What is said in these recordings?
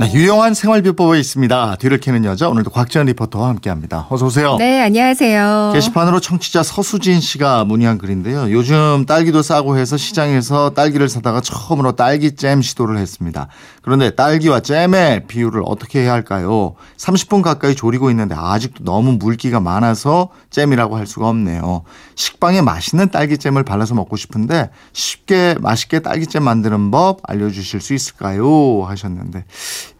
네, 유용한 생활 비법이 있습니다. 뒤를 캐는 여자 오늘도 곽지연 리포터와 함께합니다. 어서 오세요. 네, 안녕하세요. 게시판으로 청취자 서수진 씨가 문의한 글인데요. 요즘 딸기도 싸고 해서 시장에서 딸기를 사다가 처음으로 딸기잼 시도를 했습니다. 그런데 딸기와 잼의 비율을 어떻게 해야 할까요? 30분 가까이 조리고 있는데 아직도 너무 물기가 많아서 잼이라고 할 수가 없네요. 식빵에 맛있는 딸기잼을 발라서 먹고 싶은데 쉽게 맛있게 딸기잼 만드는 법 알려주실 수 있을까요? 하셨는데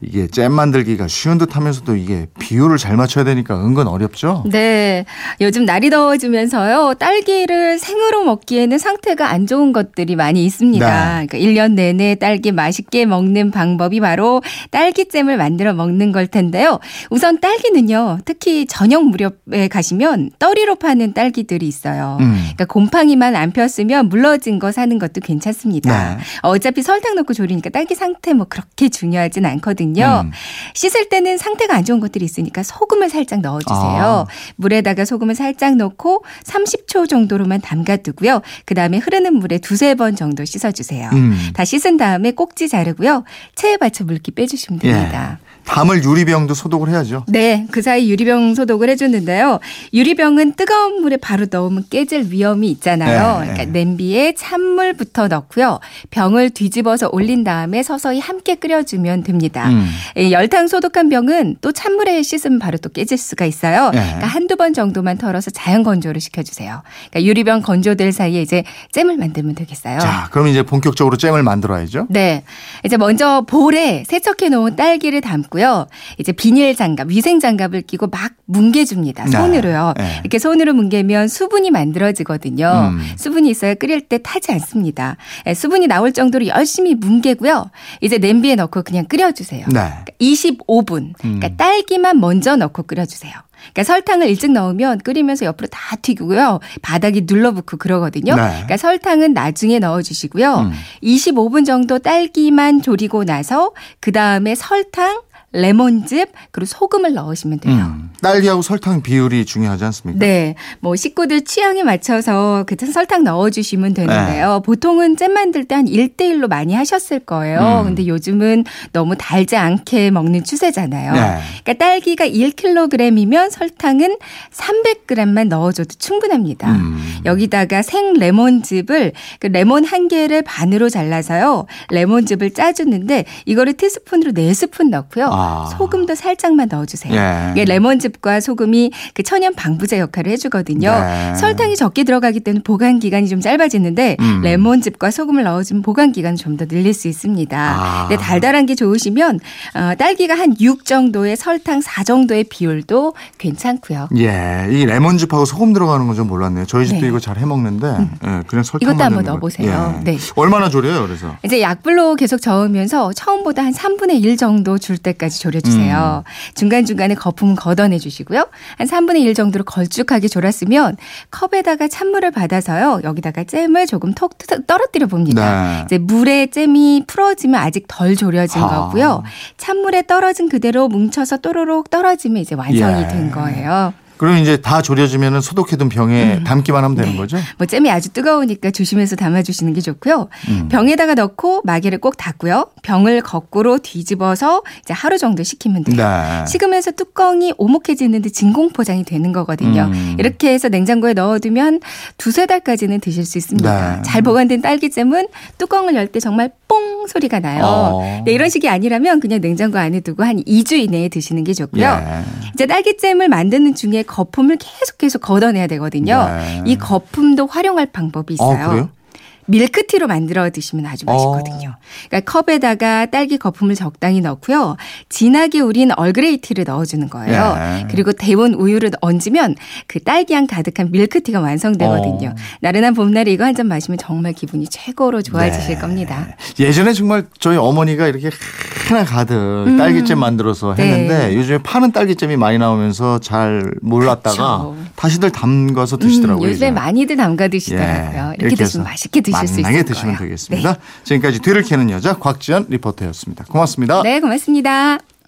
이게 잼 만들기가 쉬운 듯 하면서도 이게 비율을 잘 맞춰야 되니까 은근 어렵죠? 네. 요즘 날이 더워지면서요. 딸기를 생으로 먹기에는 상태가 안 좋은 것들이 많이 있습니다. 네. 그러니까 1년 내내 딸기 맛있게 먹는 방법이 바로 딸기잼을 만들어 먹는 걸 텐데요. 우선 딸기는요. 특히 저녁 무렵에 가시면 떨이로 파는 딸기들이 있어요. 음. 그러니까 곰팡이만 안 폈으면 물러진 거 사는 것도 괜찮습니다. 네. 어차피 설탕 넣고 조리니까 딸기 상태 뭐 그렇게 중요하진 않거든요. 음. 씻을 때는 상태가 안 좋은 것들이 있으니까 소금을 살짝 넣어주세요. 아. 물에다가 소금을 살짝 넣고 30초 정도로만 담가두고요. 그 다음에 흐르는 물에 두세 번 정도 씻어주세요. 음. 다 씻은 다음에 꼭지 자르고요. 체에 받쳐 물기 빼주시면 됩니다. 예. 담을 유리병도 소독을 해야죠. 네, 그 사이 유리병 소독을 해주는데요. 유리병은 뜨거운 물에 바로 넣으면 깨질 위험이 있잖아요. 네, 그러니까 네. 냄비에 찬물부터 넣고요. 병을 뒤집어서 올린 다음에 서서히 함께 끓여주면 됩니다. 음. 이 열탕 소독한 병은 또 찬물에 씻으면 바로 또 깨질 수가 있어요. 네. 그러니까 한두 번 정도만 털어서 자연 건조를 시켜주세요. 그러니까 유리병 건조될 사이에 이제 잼을 만들면 되겠어요. 자, 그럼 이제 본격적으로 잼을 만들어야죠. 네. 이제 먼저 볼에 세척해 놓은 딸기를 담고요. 이제 비닐 장갑, 위생 장갑을 끼고 막 뭉개줍니다. 네. 손으로요. 네. 이렇게 손으로 뭉개면 수분이 만들어지거든요. 음. 수분이 있어야 끓일 때 타지 않습니다. 예, 수분이 나올 정도로 열심히 뭉개고요. 이제 냄비에 넣고 그냥 끓여주세요. 네. 그러니까 25분. 그러니까 음. 딸기만 먼저 넣고 끓여주세요. 그러니까 설탕을 일찍 넣으면 끓이면서 옆으로 다 튀고요. 바닥이 눌러붙고 그러거든요. 네. 그러니까 설탕은 나중에 넣어주시고요. 음. 25분 정도 딸기만 졸이고 나서 그 다음에 설탕, 레몬즙 그리고 소금을 넣으시면 돼요. 음. 딸기하고 설탕 비율이 중요하지 않습니까? 네, 뭐 식구들 취향에 맞춰서 그 설탕 넣어 주시면 되는데요. 네. 보통은 잼 만들 때 한 1대 1로 많이 하셨을 거예요. 음. 근데 요즘은 너무 달지 않게 먹는 추세잖아요. 네. 그러니까 딸기가 1kg이면 설탕은 300g만 넣어 줘도 충분합니다. 음. 여기다가 생 레몬즙을 그 레몬 한 개를 반으로 잘라서요. 레몬즙을 짜 주는데 이거를 티스푼으로 4스푼 넣고요. 아. 소금도 살짝만 넣어주세요. 예. 이게 레몬즙과 소금이 그 천연 방부제 역할을 해주거든요. 네. 설탕이 적게 들어가기 때문에 보관 기간이 좀 짧아지는데 음. 레몬즙과 소금을 넣어주면 보관 기간 좀 더 늘릴 수 있습니다. 아. 근데 달달한 게 좋으시면 어, 딸기가 한 6 정도의 설탕 4 정도의 비율도 괜찮고요. 예, 이 레몬즙하고 소금 들어가는 건 좀 몰랐네요. 저희 집도 네. 이거 잘 해먹는데 예, 그냥 설탕 이것도 한번 넣어보세요. 네. 얼마나 졸여요? 그래서 이제 약불로 계속 저으면서 처음보다 한 3분의 1 정도 줄 때까지 졸여주세요. 음. 중간중간에 거품은 걷어내 주시고요. 한 3분의 1 정도로 걸쭉하게 졸았으면 컵에다가 찬물을 받아서요. 여기다가 잼을 조금 톡 트- 떨어뜨려 봅니다. 네. 이제 물에 잼이 풀어지면 아직 덜 졸여진 아. 거고요. 찬물에 떨어진 그대로 뭉쳐서 또로록 떨어지면 이제 완성이 예. 된 거예요. 그럼 이제 다 졸여지면 소독해둔 병에 담기만 하면 되는 거죠? 뭐 잼이 아주 뜨거우니까 조심해서 담아주시는 게 좋고요. 음. 병에다가 넣고 마개를 꼭 닫고요. 병을 거꾸로 뒤집어서 이제 하루 정도 식히면 돼요. 네. 식으면서 뚜껑이 오목해지는데 진공 포장이 되는 거거든요. 음. 이렇게 해서 냉장고에 넣어두면 두세 달까지는 드실 수 있습니다. 네. 잘 보관된 딸기잼은 뚜껑을 열 때 정말 뽕 소리가 나요. 어. 네, 이런 식이 아니라면 그냥 냉장고 안에 두고 한 2주 이내에 드시는 게 좋고요. 예. 이제 딸기잼을 만드는 중에 거품을 계속 계속 걷어내야 되거든요. 네. 이 거품도 활용할 방법이 있어요. 어, 그래요? 밀크티로 만들어 드시면 아주 맛있거든요. 그러니까 컵에다가 딸기 거품을 적당히 넣고요. 진하게 우린 얼그레이티를 넣어주는 거예요. 예. 그리고 데운 우유를 얹으면 그 딸기향 가득한 밀크티가 완성되거든요. 어. 나른한 봄날에 이거 한 잔 마시면 정말 기분이 최고로 좋아지실 네. 겁니다. 예전에 정말 저희 어머니가 이렇게 하나 가득 딸기잼 만들어서 음. 네. 했는데 요즘에 파는 딸기잼이 많이 나오면서 잘 몰랐다가 그쵸. 다시들 담가서 드시더라고요. 음, 요즘에 이제. 많이들 담가 드시더라고요. 이렇게 드시면 해서 맛있게 드실 수 있을 거예요. 드시면 네. 되겠습니다. 지금까지 뒤를 캐는 여자 곽지연 리포터였습니다. 고맙습니다. 네, 고맙습니다.